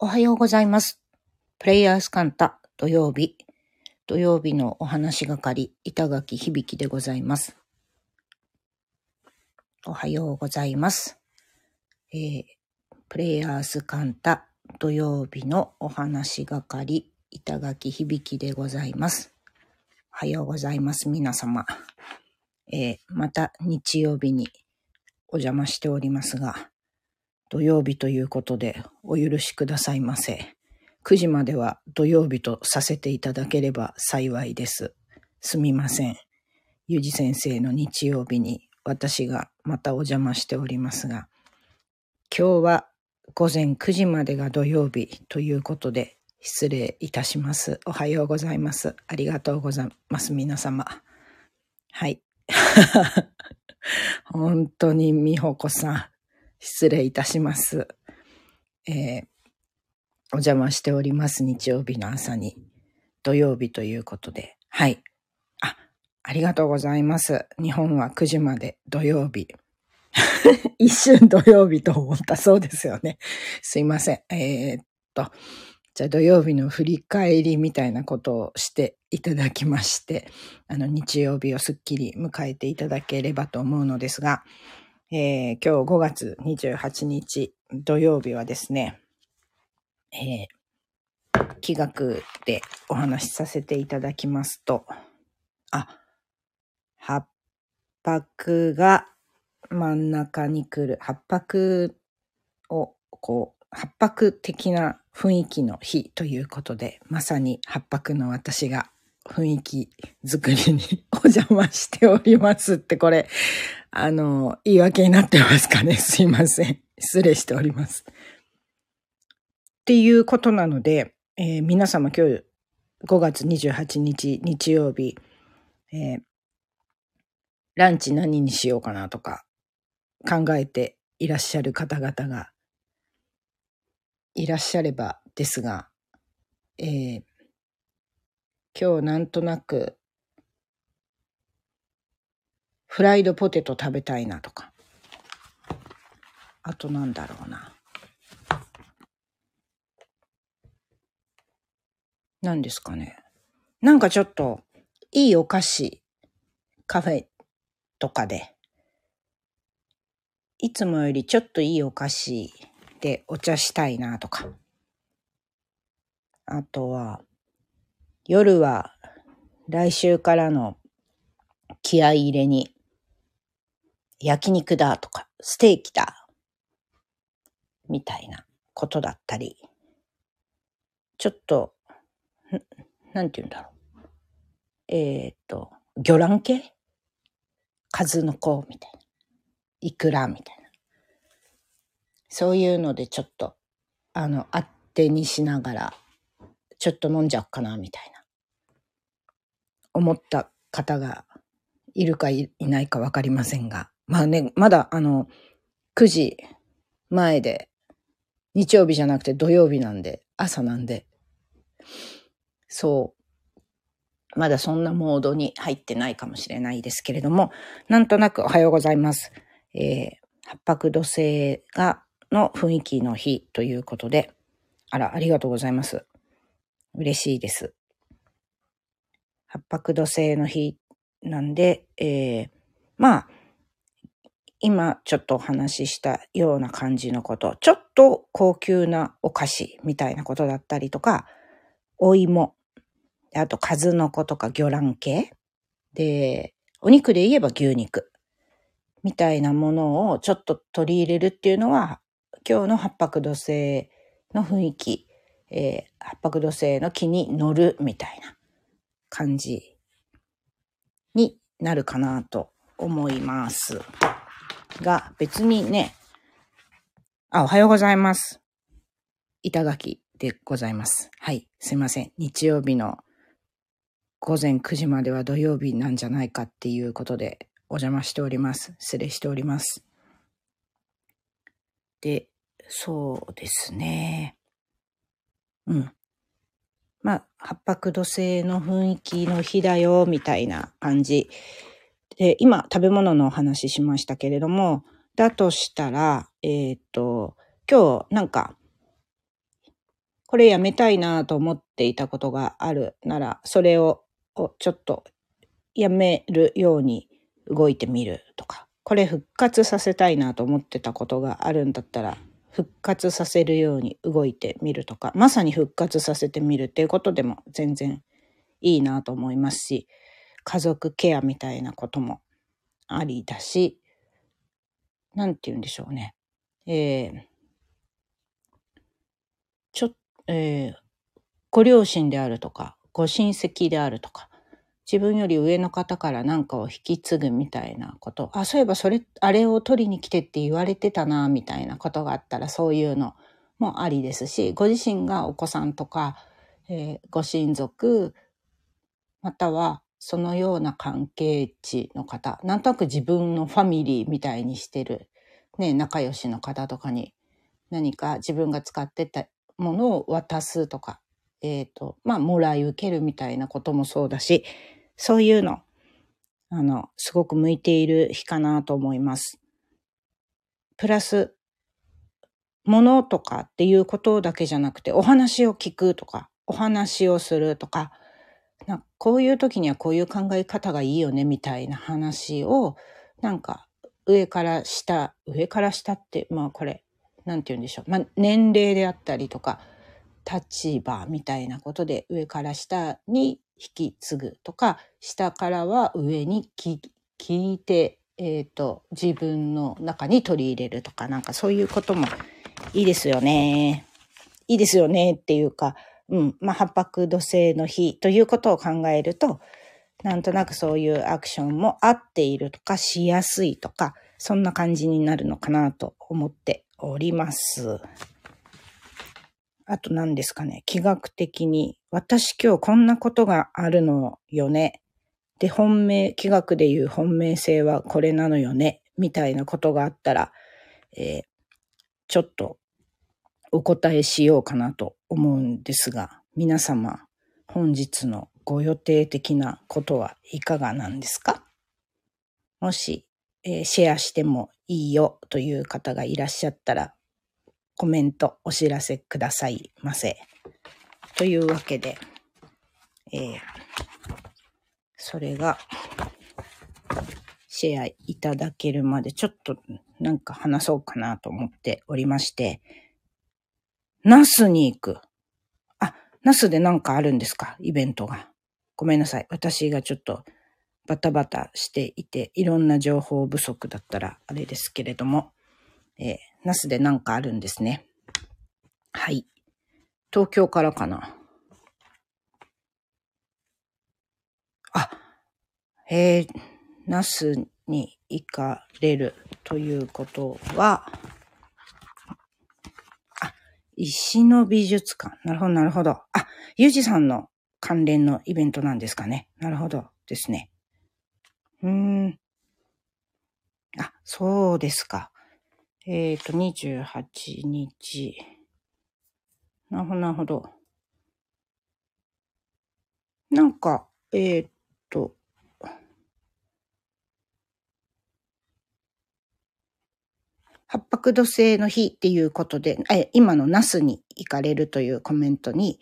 おはようございます。プレイヤースカンタ土曜日、土曜日のお話係、板垣響でございます。おはようございます。えー、プレイヤースカンタ土曜日のお話係、板垣響でございます。おはようございます、皆様。えー、また日曜日にお邪魔しておりますが、土曜日ということでお許しくださいませ。9時までは土曜日とさせていただければ幸いです。すみません。ゆじ先生の日曜日に私がまたお邪魔しておりますが、今日は午前9時までが土曜日ということで失礼いたします。おはようございます。ありがとうございます。皆様。はい。本当に美穂子さん。失礼いたします。えー、お邪魔しております。日曜日の朝に。土曜日ということで。はい。あ、ありがとうございます。日本は9時まで土曜日。一瞬土曜日と思ったそうですよね。すいません。えー、っと、じゃあ土曜日の振り返りみたいなことをしていただきまして、あの日曜日をすっきり迎えていただければと思うのですが、えー、今日5月28日土曜日はですね、えー、気学でお話しさせていただきますと、あ、八白が真ん中に来る、八白をこう、八白的な雰囲気の日ということで、まさに八白の私が雰囲気作りに お邪魔しておりますって、これ、あの、言い訳になってますかね すいません。失礼しております。っていうことなので、えー、皆様今日5月28日日曜日、えー、ランチ何にしようかなとか考えていらっしゃる方々がいらっしゃればですが、えー、今日なんとなくフライドポテト食べたいなとか。あとなんだろうな。何ですかね。なんかちょっといいお菓子、カフェとかで、いつもよりちょっといいお菓子でお茶したいなとか。あとは、夜は来週からの気合い入れに焼肉だとか、ステーキだ、みたいなことだったり、ちょっと、なんて言うんだろう。えっ、と、魚卵系？数の子みたいな。イクラみたいな。そういうのでちょっと、あの、あってにしながら、ちょっと飲んじゃおうかな、みたいな。思った方がいるかいないかわかりませんが、まあね、まだあの、9時前で、日曜日じゃなくて土曜日なんで、朝なんで、そう、まだそんなモードに入ってないかもしれないですけれども、なんとなくおはようございます。えー、八白土星が、の雰囲気の日ということで、あら、ありがとうございます。嬉しいです。八白土星の日なんで、えー、まあ、今ちょっとお話ししたような感じのこと、ちょっと高級なお菓子みたいなことだったりとか、お芋、あと数の子とか魚卵系、で、お肉で言えば牛肉、みたいなものをちょっと取り入れるっていうのは、今日の八白土星の雰囲気、えー、八白土星の木に乗るみたいな感じになるかなと思います。が、別にね、あ、おはようございます。板垣でございます。はい、すいません。日曜日の午前9時までは土曜日なんじゃないかっていうことでお邪魔しております。失礼しております。で、そうですね。うん。まあ、八白土星の雰囲気の日だよ、みたいな感じ。で、今、食べ物のお話しましたけれども、だとしたら、えっ、と、今日、なんか、これやめたいなと思っていたことがあるなら、それをちょっとやめるように動いてみるとか、これ復活させたいなと思ってたことがあるんだったら、復活させるように動いてみるとか、まさに復活させてみるっていうことでも全然いいなと思いますし、家族ケアみたいなこともありだし、なんて言うんでしょうね。えー、ちょ、えー、ご両親であるとか、ご親戚であるとか、自分より上の方から何かを引き継ぐみたいなこと。あ、そういえばそれ、あれを取りに来てって言われてたな、みたいなことがあったらそういうのもありですし、ご自身がお子さんとか、えー、ご親族、またはそのような関係値の方、なんとなく自分のファミリーみたいにしてる、ね、仲良しの方とかに何か自分が使ってたものを渡すとか、えっ、ー、と、まあ、もらい受けるみたいなこともそうだし、そういうの、あの、すごく向いている日かなと思います。プラス、ものとかっていうことだけじゃなくて、お話を聞くとか、お話をするとか、なこういう時にはこういう考え方がいいよねみたいな話を、なんか上から下、上から下って、まあこれ、なんて言うんでしょう。まあ年齢であったりとか、立場みたいなことで上から下に引き継ぐとか、下からは上に聞いて、えっ、ー、と、自分の中に取り入れるとか、なんかそういうこともいいですよね。いいですよねっていうか、うん、まあ、八白土星の日ということを考えると、なんとなくそういうアクションも合っているとか、しやすいとか、そんな感じになるのかなと思っております。あと何ですかね、気学的に、私今日こんなことがあるのよね。で、本命、気学でいう本命性はこれなのよね。みたいなことがあったら、えー、ちょっとお答えしようかなと思うんですが、皆様、本日のご予定的なことはいかがなんですか？もし、えー、シェアしてもいいよという方がいらっしゃったら、コメントお知らせくださいませ。というわけで、えー、それが、シェアいただけるまでちょっとなんか話そうかなと思っておりまして、ナスに行く。あ、ナスでなんかあるんですか？イベントが。ごめんなさい。私がちょっとバタバタしていて、いろんな情報不足だったらあれですけれども、えー、ナスでなんかあるんですね。はい。東京からかな。あ、えー、ナスに行かれるということは、石の美術館。なるほど、なるほど。あ、ゆうじさんの関連のイベントなんですかね。なるほどですね。うーん。あ、そうですか。えっ、ー、と、28日。なるほど、なるほど。なんか、えっ、ー、と、八白土星の日っていうことで、え今の那須に行かれるというコメントに、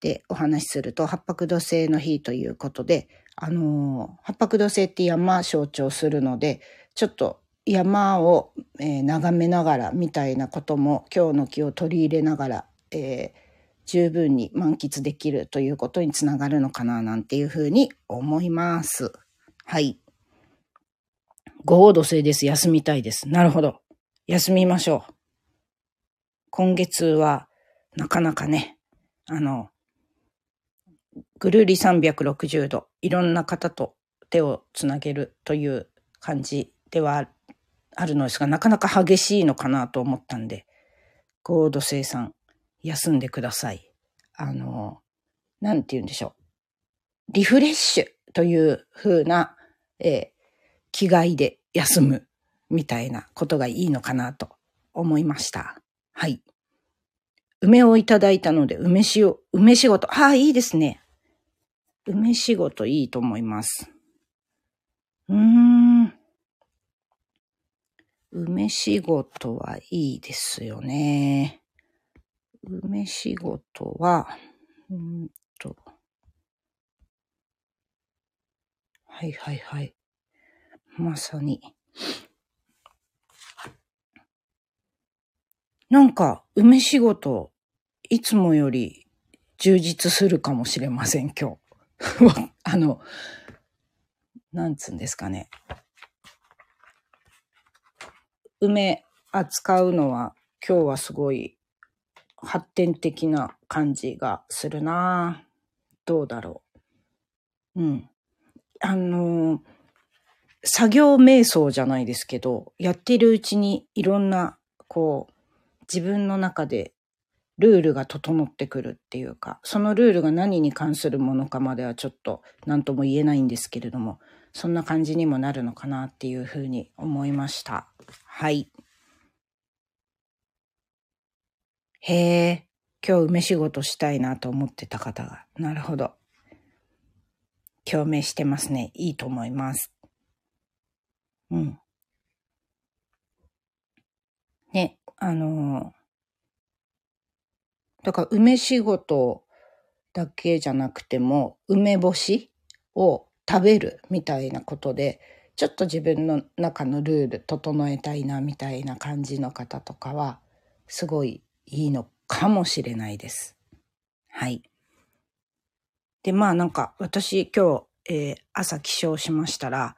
でお話しすると、八白土星の日ということで、あの八白土星って山象徴するので、ちょっと山を、えー、眺めながらみたいなことも今日の気を取り入れながら、えー、十分に満喫できるということにつながるのかななんていうふうに思います。はい。合土星です。休みたいです。なるほど。休みましょう。今月は、なかなかね、あの、ぐるり360度、いろんな方と手をつなげるという感じではあるのですが、なかなか激しいのかなと思ったんで、ゴード生産、休んでください。あの、なんて言うんでしょう。リフレッシュという風な、えー、気概で休むみたいなことがいいのかなと思いました。はい。梅をいただいたので、梅塩、梅仕事。ああ、いいですね。梅仕事いいと思います。うーん。梅仕事はいいですよね。梅仕事は、うんと、はいはいはい。まさに。なんか、梅仕事、いつもより充実するかもしれません、今日。あの、なんつうんですかね。梅扱うのは今日はすごい発展的な感じがするなどうだろう。うん。あの作業瞑想じゃないですけど、やってるうちにいろんな、こう、自分の中でルールが整ってくるっていうか、そのルールが何に関するものかまではちょっと何とも言えないんですけれども、そんな感じにもなるのかなっていうふうに思いました。はい。へえ、今日梅仕事したいなと思ってた方が。なるほど。共鳴してますね。いいと思います。うん。ね、あのだから梅仕事だけじゃなくても、梅干しを食べるみたいなことで、ちょっと自分の中のルール整えたいなみたいな感じの方とかは、すごいいいのかもしれないです。はい。で、まあなんか私今日、えー、朝起床しましたら、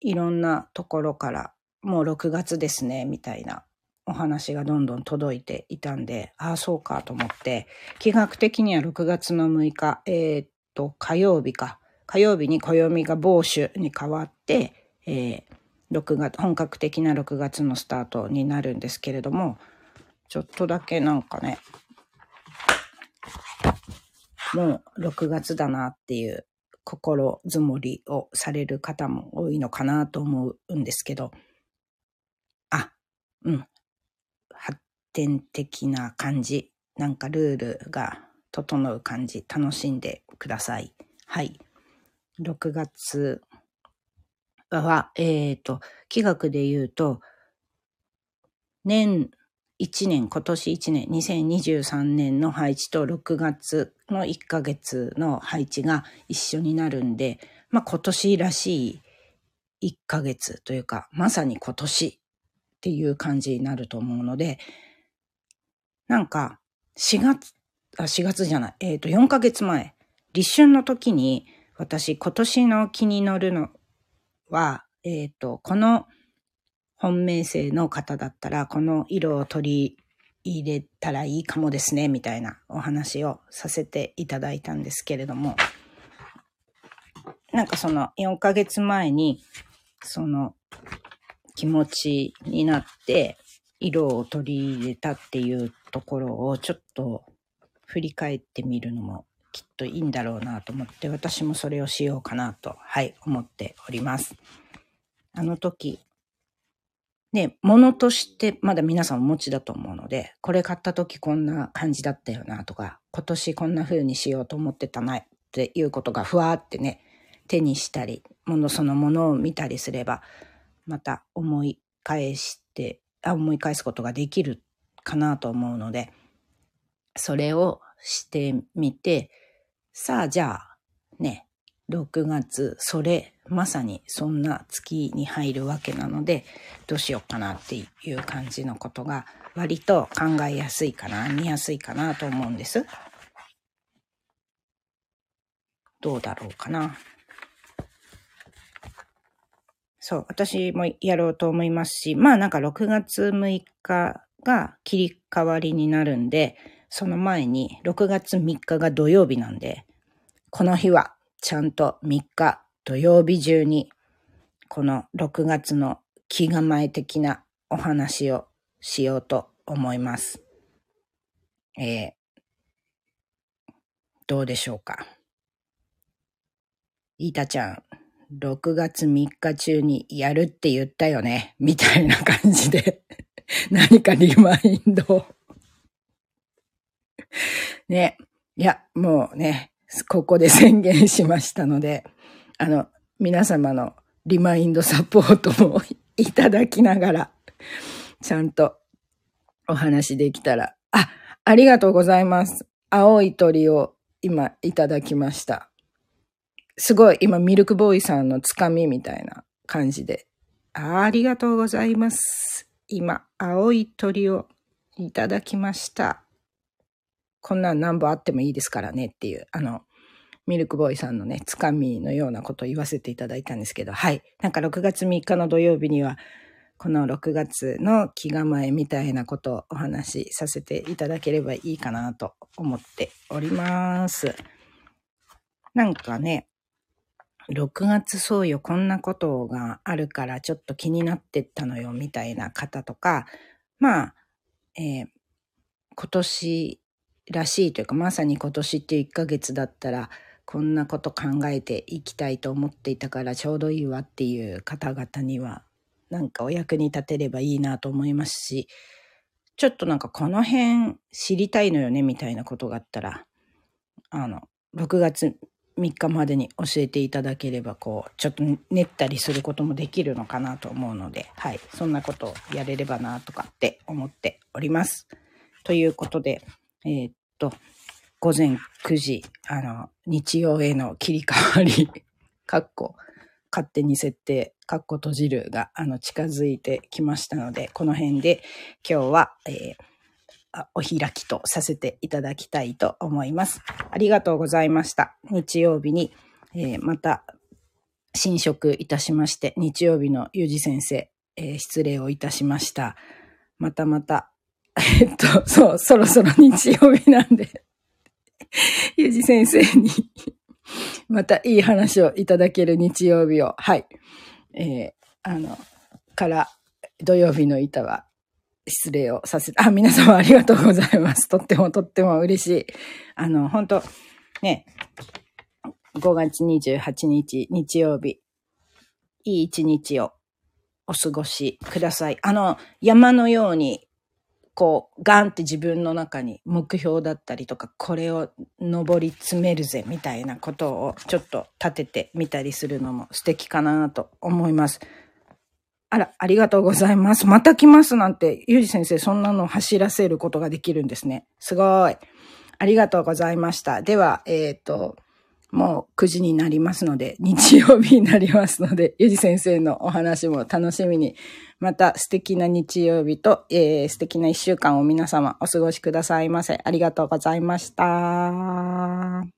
いろんなところからもう6月ですね、みたいなお話がどんどん届いていたんで、ああ、そうかと思って、気学的には6月の6日、えー、っと、火曜日か。火曜日に暦が某種に変わって、えー、月、本格的な6月のスタートになるんですけれども、ちょっとだけなんかね、もう6月だなっていう心づもりをされる方も多いのかなと思うんですけど、あ、うん、発展的な感じ、なんかルールが整う感じ、楽しんでください。はい。6月は、えっ、ー、と、気学で言うと、年1年、今年1年、2023年の配置と6月の1ヶ月の配置が一緒になるんで、まあ今年らしい1ヶ月というか、まさに今年っていう感じになると思うので、なんか、4月、あ、4月じゃない、えっ、ー、と、4ヶ月前、立春の時に、私、今年の気に乗るのは、えっ、ー、と、この本命性の方だったら、この色を取り入れたらいいかもですね、みたいなお話をさせていただいたんですけれども、なんかその4ヶ月前に、その気持ちになって色を取り入れたっていうところをちょっと振り返ってみるのもきっといいんだろうなと思って私もそれをしようかなと、はい、思っております。あの時、ね、物としてまだ皆さんお持ちだと思うので、これ買った時こんな感じだったよなとか、今年こんな風にしようと思ってたなっていうことがふわーってね、手にしたり、ものそのものを見たりすれば、また思い返して、思い返すことができるかなと思うので、それをしてみて、さあじゃあ、ね、6月、それ、まさにそんな月に入るわけなので、どうしようかなっていう感じのことが、割と考えやすいかな、見やすいかなと思うんです。どうだろうかな。そう、私もやろうと思いますし、まあなんか6月6日が切り替わりになるんで、その前に6月3日が土曜日なんで、この日はちゃんと3日土曜日中に、この6月の気構え的なお話をしようと思います。えー、どうでしょうか？イータちゃん、6月3日中にやるって言ったよね、みたいな感じで 何かリマインドをね。いや、もうね、ここで宣言しましたので、あの、皆様のリマインドサポートも いただきながら、ちゃんとお話できたら、あ、ありがとうございます。青い鳥を今いただきました。すごい今ミルクボーイさんのつかみみたいな感じで。あありがとうございます。今、青い鳥をいただきました。こんなん何本あってもいいですからねっていう、あの、ミルクボーイさんのね、つかみのようなことを言わせていただいたんですけど、はい。なんか6月3日の土曜日には、この6月の気構えみたいなことをお話しさせていただければいいかなと思っております。なんかね、6月そうよ、こんなことがあるからちょっと気になってったのよ、みたいな方とか、まあ、えー今年らしいというか、まさに今年っていう1ヶ月だったら、こんなこと考えていきたいと思っていたからちょうどいいわっていう方々には、なんかお役に立てればいいなと思いますし、ちょっとなんかこの辺知りたいのよねみたいなことがあったら、あの、6月3日までに教えていただければ、こう、ちょっと練ったりすることもできるのかなと思うので、はい、そんなことをやれればなとかって思っております。ということで、えーっと、午前9時、あの、日曜への切り替わり、かっこ、勝手に設定、かっこ閉じるが、あの、近づいてきましたので、この辺で今日は、えーお開きとさせていただきたいと思います。ありがとうございました。日曜日に、えーまた、新職いたしまして、日曜日のゆうじ先生、えー失礼をいたしました。またまた、えっと、そう、そろそろ日曜日なんで、ゆうじ先生に、またいい話をいただける日曜日を、はい。えーあの、から、土曜日の板は、失礼をさせて、あ、皆様ありがとうございます。とってもとっても嬉しい。あの、本当ね、5月28日、日曜日、いい一日をお過ごしください。あの、山のように、こう、ガンって自分の中に目標だったりとか、これを登り詰めるぜ、みたいなことをちょっと立ててみたりするのも素敵かなと思います。あら、ありがとうございます。また来ますなんて、ゆうじ先生、そんなの走らせることができるんですね。すごい。ありがとうございました。では、えっ、と、もう9時になりますので、日曜日になりますので、ゆうじ先生のお話も楽しみに、また素敵な日曜日と、えー素敵な一週間を皆様お過ごしくださいませ。ありがとうございました。